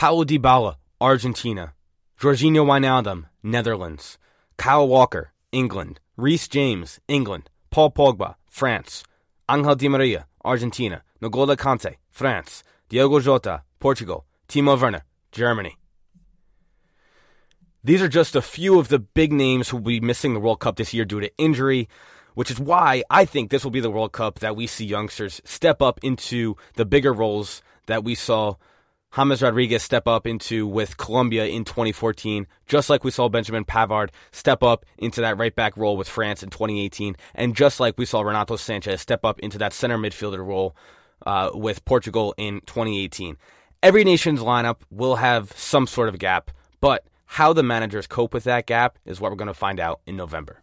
Paulo Dybala, Argentina. Georginio Wijnaldum, Netherlands. Kyle Walker, England. Reece James, England. Paul Pogba, France. Angel Di Maria, Argentina. N'Golo France. Diogo Jota, Portugal. Timo Werner, Germany. These are just a few of the big names who will be missing the World Cup this year due to injury, which is why I think this will be the World Cup that we see youngsters step up into the bigger roles that we saw James Rodriguez step up into with Colombia in 2014, just like we saw Benjamin Pavard step up into that right back role with France in 2018, and just like we saw Renato Sanches step up into that center midfielder role uh, with Portugal in 2018. Every nation's lineup will have some sort of gap, but how the managers cope with that gap is what we're going to find out in November.